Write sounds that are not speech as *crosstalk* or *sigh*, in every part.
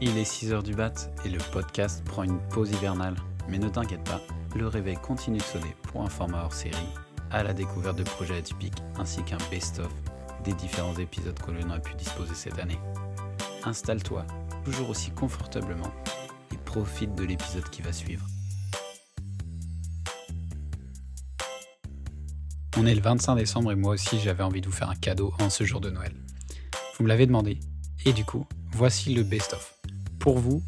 Il est 6h du bat et le podcast prend une pause hivernale. Mais ne t'inquiète pas, le réveil continue de sonner pour un format hors série, à la découverte de projets atypiques ainsi qu'un best-of des différents épisodes que l'on a pu disposer cette année. Installe-toi, toujours aussi confortablement, et profite de l'épisode qui va suivre. On est le 25 décembre et moi aussi j'avais envie de vous faire un cadeau en ce jour de Noël. Vous me l'avez demandé, et du coup, voici le best-of. Pour vous,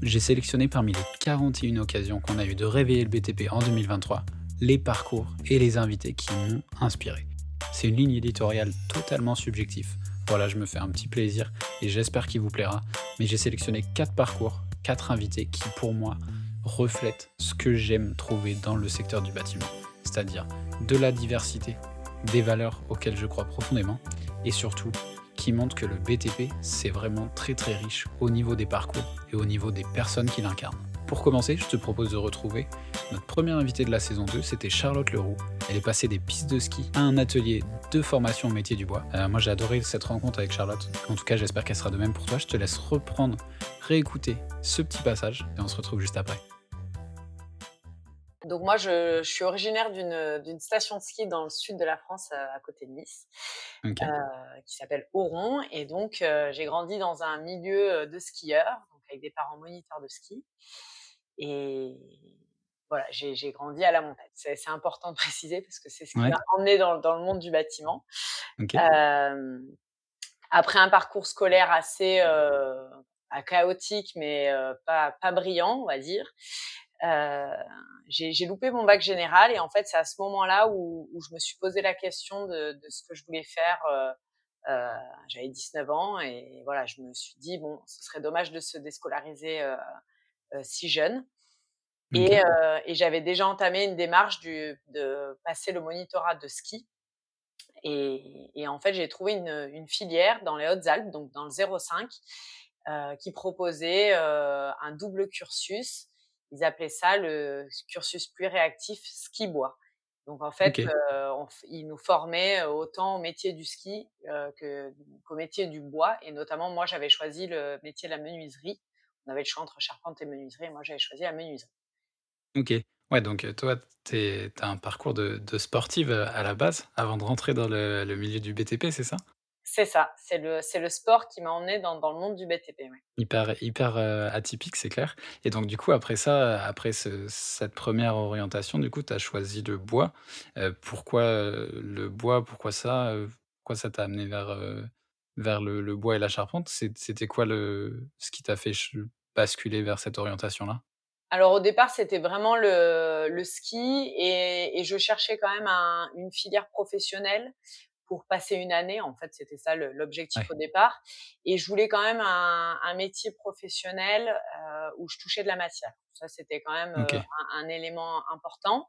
j'ai sélectionné parmi les 41 occasions qu'on a eu de réveiller le BTP en 2023, les parcours et les invités qui m'ont inspiré. C'est une ligne éditoriale totalement subjective. Voilà, je me fais un petit plaisir et j'espère qu'il vous plaira. Mais j'ai sélectionné 4 parcours, 4 invités qui, pour moi, reflètent ce que j'aime trouver dans le secteur du bâtiment. C'est-à-dire de la diversité, des valeurs auxquelles je crois profondément et surtout qui montre que le BTP, c'est vraiment très très riche au niveau des parcours et au niveau des personnes qui l'incarnent. Pour commencer, je te propose de retrouver notre première invitée de la saison 2, c'était Charlotte Leroux. Elle est passée des pistes de ski à un atelier de formation au métier du bois. Euh, moi j'ai adoré cette rencontre avec Charlotte. En tout cas, j'espère qu'elle sera de même pour toi. Je te laisse reprendre, réécouter ce petit passage et on se retrouve juste après. Donc moi, je, suis originaire d'une station de ski dans le sud de la France, euh, à côté de Nice, euh, qui s'appelle Oron. Et donc, euh, j'ai grandi dans un milieu de skieurs, donc avec des parents moniteurs de ski. Et voilà, j'ai grandi à la montagne. C'est important de *laughs* préciser parce que c'est ce qui m'a emmené dans, dans, le monde du bâtiment. après un parcours scolaire assez chaotique, mais pas, pas brillant, on va dire. Euh, j'ai loupé mon bac général et en fait c'est à ce moment-là où, où, je me suis posé la question de, de ce que je voulais faire. Euh, euh, J'avais 19 ans et voilà, je me suis dit bon, ce serait dommage de se déscolariser euh, euh, si jeune. Et, et j'avais déjà entamé une démarche du, de passer le monitorat de ski. Et, et en fait, j'ai trouvé une, une, filière dans les Hautes-Alpes, donc dans le 05, qui proposait un double cursus ils appelaient ça le cursus plus réactif ski-bois. Donc en fait, euh, ils nous formaient euh, autant au métier du ski euh, qu'au métier du bois. Et notamment, moi, j'avais choisi le métier de la menuiserie. On avait le choix entre charpente et menuiserie. Et moi, j'avais choisi la menuiserie. Ok. Ouais, donc toi, tu as un parcours de, de, sportive à la base avant de rentrer dans le milieu du BTP, c'est ça? C'est ça, c'est le, c'est le sport qui m'a emmené dans, dans le monde du BTP. Hyper, hyper euh, atypique, c'est clair. Et donc, du coup, après ça, après cette première orientation, du coup, tu as choisi le bois. Euh, pourquoi euh, le bois Pourquoi ça Pourquoi ça t'a amené vers, vers le, le, bois et la charpente? C'était quoi le, ce qui t'a fait basculer vers cette orientation-là? Alors au départ, c'était vraiment le, le ski et, et, je cherchais quand même un, une filière professionnelle pour passer une année. En fait, c'était ça l'objectif au départ. Et je voulais quand même un, un métier professionnel euh, où je touchais de la matière. Ça, c'était quand même euh, un, un, élément important.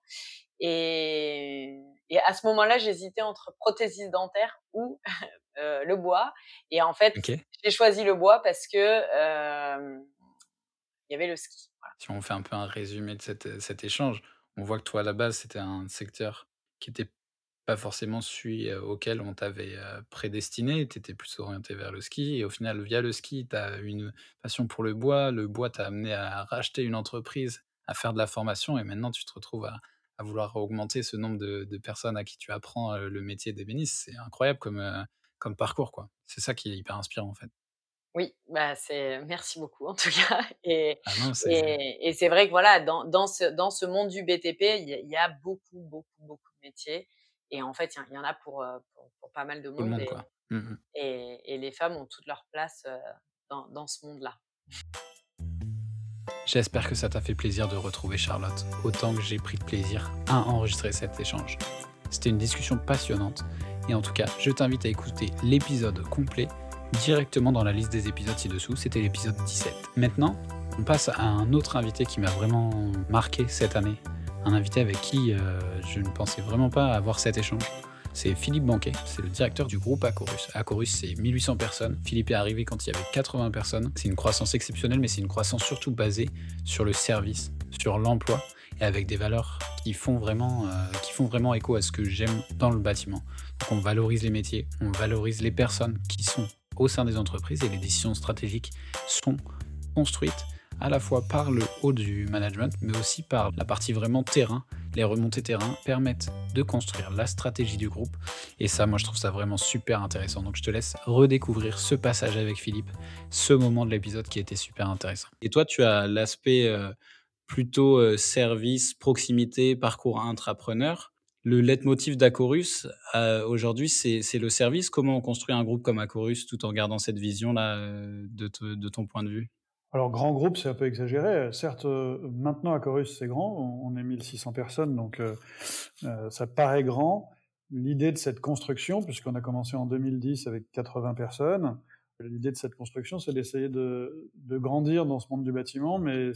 Et, et à ce moment-là, j'hésitais entre prothésiste dentaire ou *laughs* euh, le bois. Et en fait, j'ai choisi le bois parce que il y avait le ski. Voilà. Si on fait un peu un résumé de cette, cet échange, on voit que toi, à la base, c'était un secteur qui était pas forcément celui auquel on t'avait prédestiné, tu étais plus orienté vers le ski et au final, via le ski, tu as une passion pour le bois. Le bois t'a amené à racheter une entreprise, à faire de la formation et maintenant tu te retrouves à, vouloir augmenter ce nombre de, personnes à qui tu apprends le métier d'ébéniste. C'est incroyable comme, comme parcours, quoi. C'est ça qui est hyper inspirant, en fait. Oui, bah c'est merci beaucoup en tout cas. *laughs* Et, ah et, et c'est vrai que voilà, dans, dans, ce, dans ce monde du BTP, il y, a beaucoup, beaucoup, beaucoup de métiers. Et en fait, il y, en a pour, pour, pas mal de monde. Mmh et, et, les femmes ont toute leur place dans, dans ce monde-là. J'espère que ça t'a fait plaisir de retrouver Charlotte, autant que j'ai pris de plaisir à enregistrer cet échange. C'était une discussion passionnante, et en tout cas, je t'invite à écouter l'épisode complet directement dans la liste des épisodes ci-dessous, c'était l'épisode 17. Maintenant, on passe à un autre invité qui m'a vraiment marqué cette année, un invité avec qui euh, je ne pensais vraiment pas avoir cet échange. C'est Philippe Banquet, c'est le directeur du groupe Acorus. Acorus, c'est 1800 personnes. Philippe est arrivé quand il y avait 80 personnes. C'est une croissance exceptionnelle, mais c'est une croissance surtout basée sur le service, sur l'emploi et avec des valeurs qui font vraiment, euh, qui font vraiment écho à ce que j'aime dans le bâtiment. Donc on valorise les métiers, on valorise les personnes qui sont au sein des entreprises et les décisions stratégiques sont construite à la fois par le haut du management, mais aussi par la partie vraiment terrain. Les remontées terrain permettent de construire la stratégie du groupe. Et ça, moi, je trouve ça vraiment super intéressant. Donc, je te laisse redécouvrir ce passage avec Philippe, ce moment de l'épisode qui était super intéressant. Et toi, tu as l'aspect euh, plutôt euh, service, proximité, parcours intrapreneur. Le leitmotiv d'Acorus, euh, aujourd'hui, c'est le service. Comment on construit un groupe comme Acorus tout en gardant cette vision-là de, de ton point de vue? Alors, grand groupe, c'est un peu exagéré. Certes, euh, maintenant, à Chorus, c'est grand. On est 1600 personnes, donc euh, euh, ça paraît grand. L'idée de cette construction, puisqu'on a commencé en 2010 avec 80 personnes, l'idée de cette construction, c'est d'essayer de, grandir dans ce monde du bâtiment, mais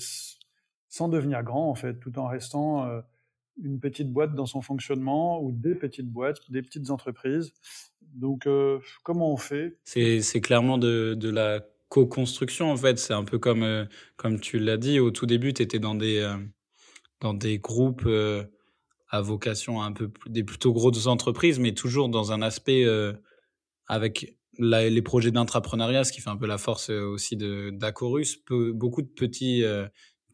sans devenir grand, en fait, tout en restant une petite boîte dans son fonctionnement ou des petites boîtes, des petites entreprises. Donc, comment on fait? C'est clairement de la co-construction en fait. C'est un peu comme, euh, comme tu l'as dit, au tout début, tu étais dans des, euh, dans des groupes euh, à vocation un peu des plutôt grosses entreprises, mais toujours dans un aspect avec les projets d'intrapreneuriat, ce qui fait un peu la force aussi d'Acorus, beaucoup de petits,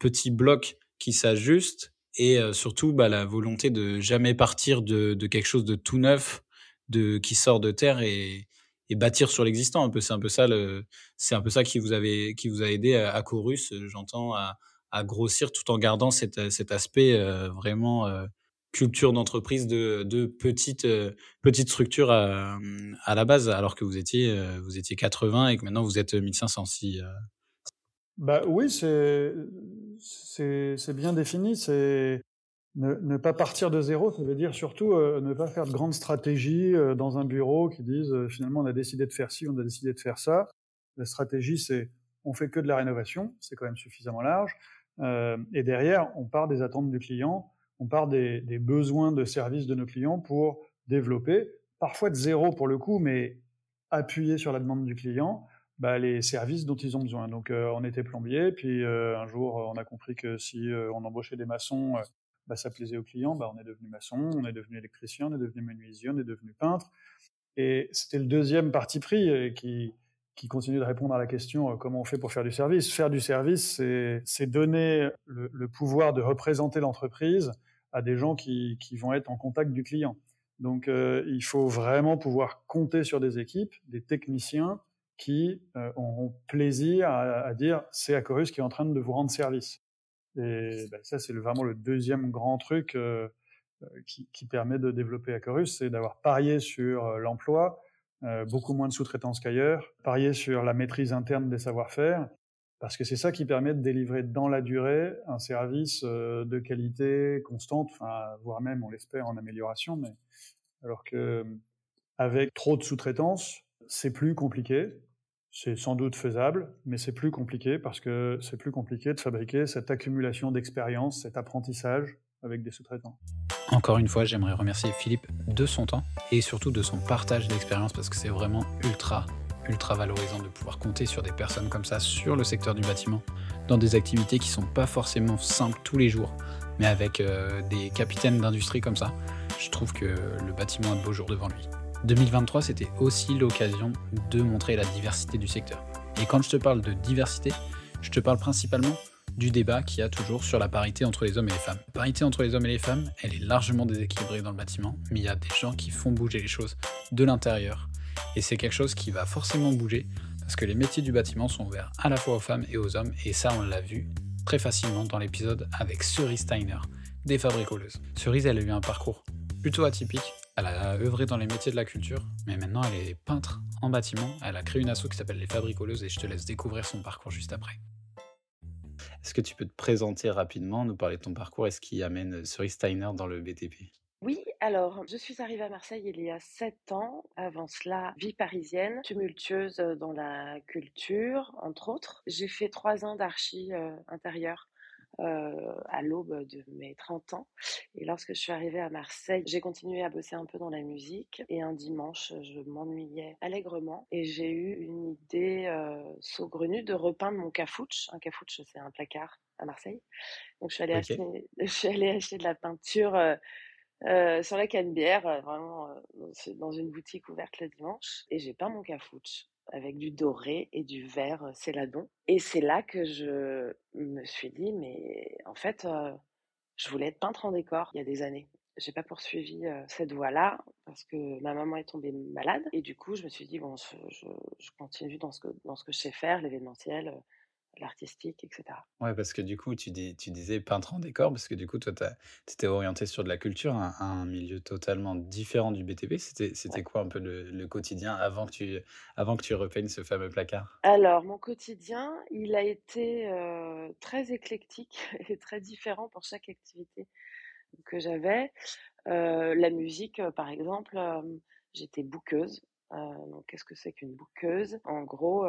petits blocs qui s'ajustent et surtout bah, la volonté de jamais partir de, de, quelque chose de tout neuf, de, qui sort de terre et, et bâtir sur l'existant. Un peu, c'est un peu ça c'est un peu ça qui vous a aidé à, Chorus, euh, j'entends, à, grossir tout en gardant cet, cet aspect euh, vraiment euh, culture d'entreprise de, petite petite structure à, à, la base, alors que vous étiez vous étiez 80 et que maintenant vous êtes 1500. Si, bah oui, c'est c'est bien défini. C'est ne, pas partir de zéro, ça veut dire surtout euh, ne pas faire de grandes stratégies euh, dans un bureau qui disent euh, finalement on a décidé de faire ci, on a décidé de faire ça. La stratégie c'est on fait que de la rénovation, c'est quand même suffisamment large. et derrière, on part des attentes du client, on part des, des, besoins de service de nos clients pour développer, parfois de zéro pour le coup, mais appuyer sur la demande du client, bah, les services dont ils ont besoin. Donc on était plombier, puis un jour on a compris que si on embauchait des maçons, bah, ça plaisait aux clients, bah, on est devenu maçon, on est devenu électricien, on est devenu menuisier, on est devenu peintre. Et c'était le deuxième parti pris euh, qui, qui continue de répondre à la question euh, comment on fait pour faire du service. Faire du service, c'est donner le, pouvoir de représenter l'entreprise à des gens qui, qui, vont être en contact du client. Donc euh, il faut vraiment pouvoir compter sur des équipes, des techniciens qui euh, auront plaisir à, à dire c'est Acorus qui est en train de vous rendre service. Et ben, ça, c'est vraiment le deuxième grand truc euh, euh, qui, permet de développer Acorus, c'est d'avoir parié sur euh, l'emploi, beaucoup moins de sous-traitance qu'ailleurs, parié sur la maîtrise interne des savoir-faire, parce que c'est ça qui permet de délivrer dans la durée un service de qualité constante, voire même, on l'espère, en amélioration, mais alors que avec trop de sous-traitance, c'est plus compliqué. C'est sans doute faisable, mais c'est plus compliqué parce que c'est plus compliqué de fabriquer cette accumulation d'expérience, cet apprentissage avec des sous-traitants. Encore une fois, j'aimerais remercier Philippe de son temps et surtout de son partage d'expérience parce que c'est vraiment ultra, ultra valorisant de pouvoir compter sur des personnes comme ça sur le secteur du bâtiment, dans des activités qui sont pas forcément simples tous les jours, mais avec euh, des capitaines d'industrie comme ça. Je trouve que le bâtiment a de beaux jours devant lui. 2023, c'était aussi l'occasion de montrer la diversité du secteur. Et quand je te parle de diversité, je te parle principalement du débat qu'il y a toujours sur la parité entre les hommes et les femmes. La parité entre les hommes et les femmes, elle est largement déséquilibrée dans le bâtiment, mais il y a des gens qui font bouger les choses de l'intérieur. Et c'est quelque chose qui va forcément bouger, parce que les métiers du bâtiment sont ouverts à la fois aux femmes et aux hommes, et ça on l'a vu très facilement dans l'épisode avec Cerise Steiner, des fabricoleuses. Cerise, elle a eu un parcours plutôt atypique, elle a œuvré dans les métiers de la culture, mais maintenant elle est peintre en bâtiment. Elle a créé une asso qui s'appelle Les Fabricoleuses et je te laisse découvrir son parcours juste après. Est-ce que tu peux te présenter rapidement, nous parler de ton parcours et ce qui amène Cerise Steiner dans le BTP oui, alors je suis arrivée à Marseille il y a sept ans. Avant cela, vie parisienne, tumultueuse dans la culture, entre autres. J'ai fait trois ans d'archi euh, intérieur euh, à l'aube de mes 30 ans. Et lorsque je suis arrivée à Marseille, j'ai continué à bosser un peu dans la musique. Et un dimanche, je m'ennuyais allègrement et j'ai eu une idée euh, saugrenue de repeindre mon cafouche. Un cafouche, c'est un placard à Marseille. Donc je suis allée, acheter, *laughs* je suis allée acheter de la peinture. Euh, euh sur la Canebière, vraiment dans une boutique ouverte le dimanche, et j'ai peint mon cafouche. Avec du doré et du vert céladon. Et c'est là que je me suis dit, mais en fait, je voulais être peintre en décor il y a des années. J'ai pas poursuivi cette voie-là parce que ma maman est tombée malade et du coup je me suis dit bon je, je continue dans ce que dans ce que je sais faire l'événementiel l'artistique, etc. Ouais, parce que du coup, tu, dis, tu disais peintre en décor, parce que du coup, toi, tu étais orienté sur de la culture, un, milieu totalement différent du BTP. C'était, quoi un peu le, quotidien avant que, tu, avant que tu repeignes ce fameux placard? Alors, mon quotidien, il a été euh, très éclectique *laughs* et très différent pour chaque activité que j'avais. Euh, la musique, euh, par exemple, j'étais bouqueuse. donc, qu'est-ce que c'est qu'une bouqueuse? En gros,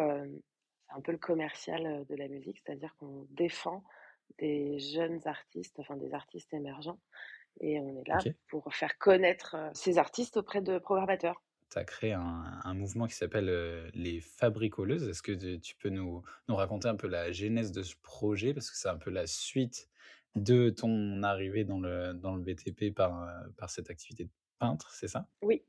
c'est un peu le commercial de la musique, c'est-à-dire qu'on défend des jeunes artistes, enfin des artistes émergents, et on est là pour faire connaître ces artistes auprès de programmateurs. Tu as créé un, mouvement qui s'appelle les Fabricoleuses. Est-ce que tu peux nous, nous raconter un peu la genèse de ce projet? Parce que c'est un peu la suite de ton arrivée dans le, dans le BTP par, par cette activité de peintre, c'est ça? Oui.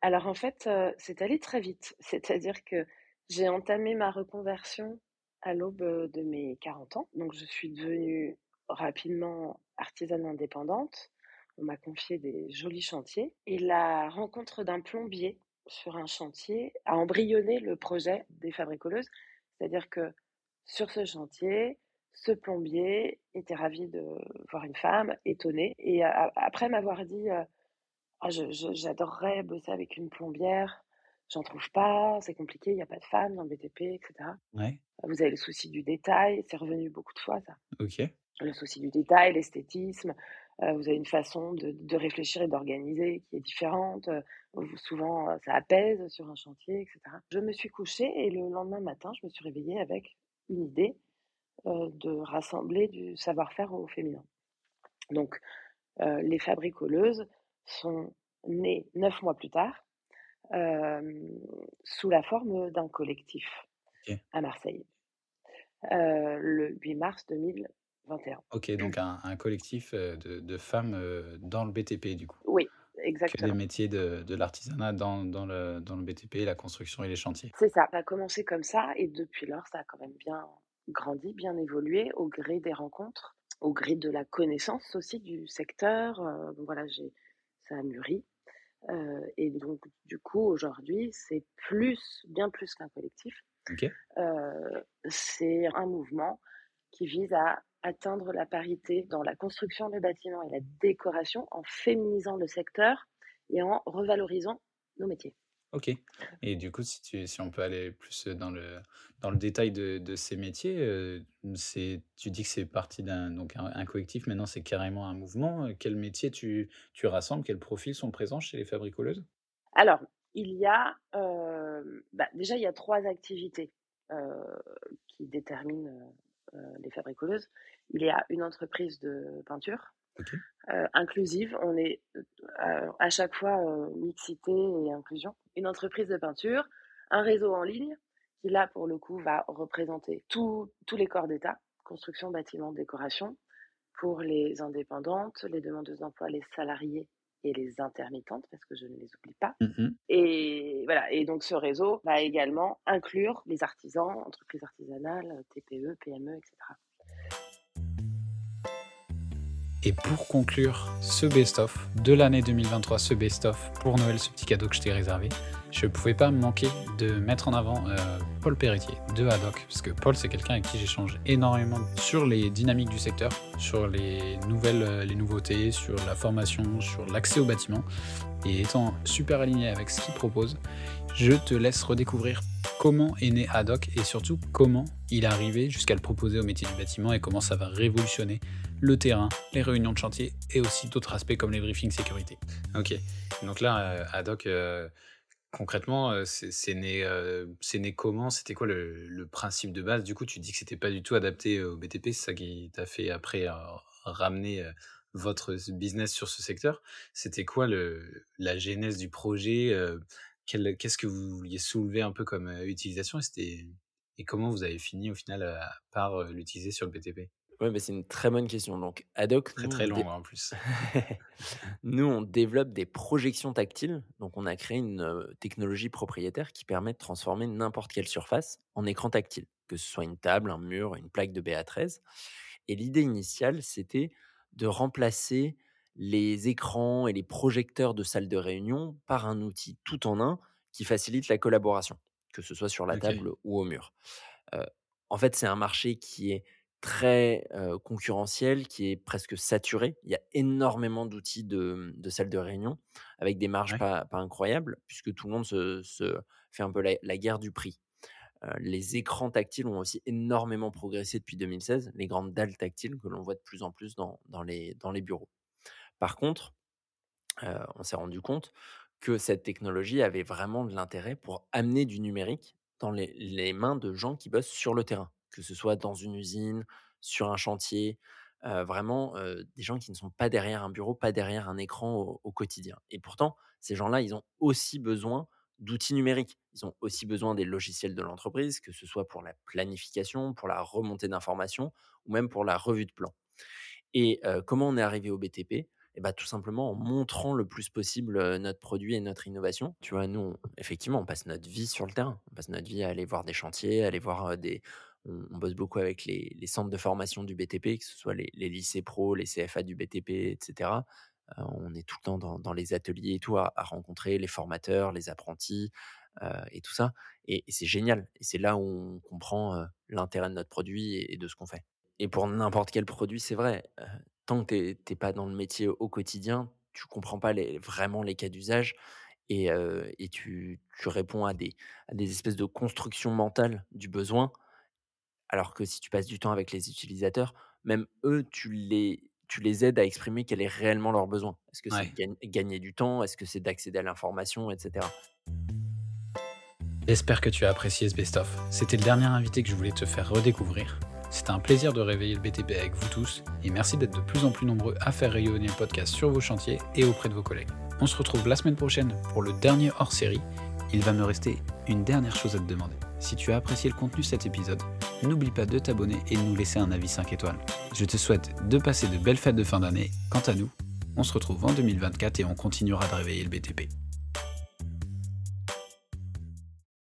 Alors en fait, c'est allé très vite. C'est-à-dire que j'ai entamé ma reconversion à l'aube de mes 40 ans. Donc, je suis devenue rapidement artisane indépendante. On m'a confié des jolis chantiers. Et la rencontre d'un plombier sur un chantier a embryonné le projet des fabricoleuses. C'est-à-dire que sur ce chantier, ce plombier était ravi de voir une femme, étonnée. Et après m'avoir dit ah, J'adorerais bosser avec une plombière, j'en trouve pas, c'est compliqué, il n'y a pas de femmes dans le BTP, etc. Ouais. Vous avez le souci du détail, c'est revenu beaucoup de fois, ça. Ok. Le souci du détail, l'esthétisme. Euh, vous avez une façon de, de réfléchir et d'organiser qui est différente. Euh, souvent, euh, ça apaise sur un chantier, etc. Je me suis couchée et le lendemain matin, je me suis réveillée avec une idée de rassembler du savoir-faire au féminin. Donc, les fabricoleuses sont nées neuf mois plus tard sous la forme d'un collectif à Marseille, le 8 mars 2021. Ok, donc un, collectif de, femmes dans le BTP, du coup. Oui, exactement. Que des métiers de, de l'artisanat dans, dans, le, dans le BTP, la construction et les chantiers. C'est ça, ça a commencé comme ça, et depuis lors, ça a quand même bien grandi, bien évolué au gré des rencontres, au gré de la connaissance aussi du secteur. voilà, j'ai, ça a mûri et donc, du coup, aujourd'hui, c'est plus, bien plus qu'un collectif. c'est un mouvement qui vise à atteindre la parité dans la construction des bâtiments et la décoration en féminisant le secteur et en revalorisant nos métiers. Ok. Et du coup, si, tu, si on peut aller plus dans le, dans le détail de, de ces métiers, euh, tu dis que c'est parti d'un un, collectif, maintenant c'est carrément un mouvement. Quel métier tu, tu rassembles Quels profils sont présents chez les fabricoleuses? Alors, il y a euh, bah, déjà il y a trois activités euh, qui déterminent les fabricoleuses. Il y a une entreprise de peinture, euh, inclusive. On est euh, à chaque fois euh, mixité et inclusion. Une entreprise de peinture, un réseau en ligne qui là pour le coup va représenter tous les corps d'État, construction, bâtiment, décoration, pour les indépendantes, les demandeuses d'emploi, les salariés et les intermittentes, parce que je ne les oublie pas. Mmh et voilà. Et donc ce réseau va également inclure les artisans, entreprises artisanales, TPE, PME, etc. Et pour conclure ce best-of de l'année 2023, ce best-of pour Noël, ce petit cadeau que je t'ai réservé, je ne pouvais pas manquer de mettre en avant euh, Paul Péritier de Haddock, parce que Paul, c'est quelqu'un avec qui j'échange énormément sur les dynamiques du secteur, sur les nouvelles, euh, les nouveautés, sur la formation, sur l'accès au bâtiment. Et étant super aligné avec ce qu'il propose, je te laisse redécouvrir comment est né Haddock et surtout comment il est arrivé jusqu'à le proposer au métier du bâtiment et comment ça va révolutionner le terrain, les réunions de chantier et aussi d'autres aspects comme les briefings sécurité. Ok, donc là, euh, Haddock, concrètement, euh, c'est né, comment? C'était quoi le, principe de base? Du coup, tu dis que c'était pas du tout adapté au BTP, c'est ça qui t'a fait après ramener votre business sur ce secteur. C'était quoi la genèse du projet Qu'est-ce que vous vouliez soulever un peu comme utilisation et comment vous avez fini au final par l'utiliser sur le BTP Ouais, bah, c'est une très bonne question. Donc, Adoc, Très nous, très on, long dé- hein, en plus. *laughs* nous, on développe des projections tactiles. Donc, on a créé une euh, technologie propriétaire qui permet de transformer n'importe quelle surface en écran tactile, que ce soit une table, un mur, une plaque de BA13. Et l'idée initiale, c'était de remplacer les écrans et les projecteurs de salle de réunion par un outil tout en un qui facilite la collaboration, que ce soit sur la table ou au mur. En fait, c'est un marché qui est très, heu, concurrentiel, qui est presque saturé. Il y a énormément d'outils de, de salles de réunion avec des marges ouais, pas pas incroyables puisque tout le monde se se fait un peu la la guerre du prix. Les écrans tactiles ont aussi énormément progressé depuis 2016, les grandes dalles tactiles que l'on voit de plus en plus dans dans les dans les bureaux. Par contre, on s'est rendu compte que cette technologie avait vraiment de l'intérêt pour amener du numérique dans les les mains de gens qui bossent sur le terrain, que ce soit dans une usine, sur un chantier, vraiment, des gens qui ne sont pas derrière un bureau, pas derrière un écran au quotidien et pourtant, ces gens-là, ils ont aussi besoin d'outils numériques. Ils ont aussi besoin des logiciels de l'entreprise, que ce soit pour la planification, pour la remontée d'informations ou même pour la revue de plan. Et comment on est arrivé au BTP? Et bah, tout simplement en montrant le plus possible, notre produit et notre innovation. Tu vois, nous, effectivement, on passe notre vie sur le terrain. On passe notre vie à aller voir des chantiers, à aller voir, des on bosse beaucoup avec les centres de formation du BTP, que ce soit les lycées pro, les CFA du BTP et cetera. Heu, on est tout le temps dans les ateliers et tout à rencontrer les formateurs, les apprentis, heu et tout ça et c'est génial et c'est là où on comprend, heu, l'intérêt de notre produit et de ce qu'on fait. Et pour n'importe quel produit, c'est vrai. Tant que tu es pas dans le métier au quotidien, tu comprends pas vraiment les cas d'usage et tu réponds à des espèces de constructions mentales du besoin, alors que si tu passes du temps avec les utilisateurs, même eux, tu les tu les aides à exprimer quel est réellement leur besoin. Est-ce que c'est de gagner du temps? Est-ce que c'est d'accéder à l'information et cetera? J'espère que tu as apprécié ce best-of. C'était le dernier invité que je voulais te faire redécouvrir. C'était un plaisir de réveiller le BTP avec vous tous et merci d'être de plus en plus nombreux à faire rayonner le podcast sur vos chantiers et auprès de vos collègues. On se retrouve la semaine prochaine pour le dernier hors-série. Il va me rester une dernière chose à te demander. Si tu as apprécié le contenu de cet épisode, n'oublie pas de t'abonner et de nous laisser un avis 5 étoiles. Je te souhaite de passer de belles fêtes de fin d'année. Quant à nous, on se retrouve en 2024 et on continuera de réveiller le BTP.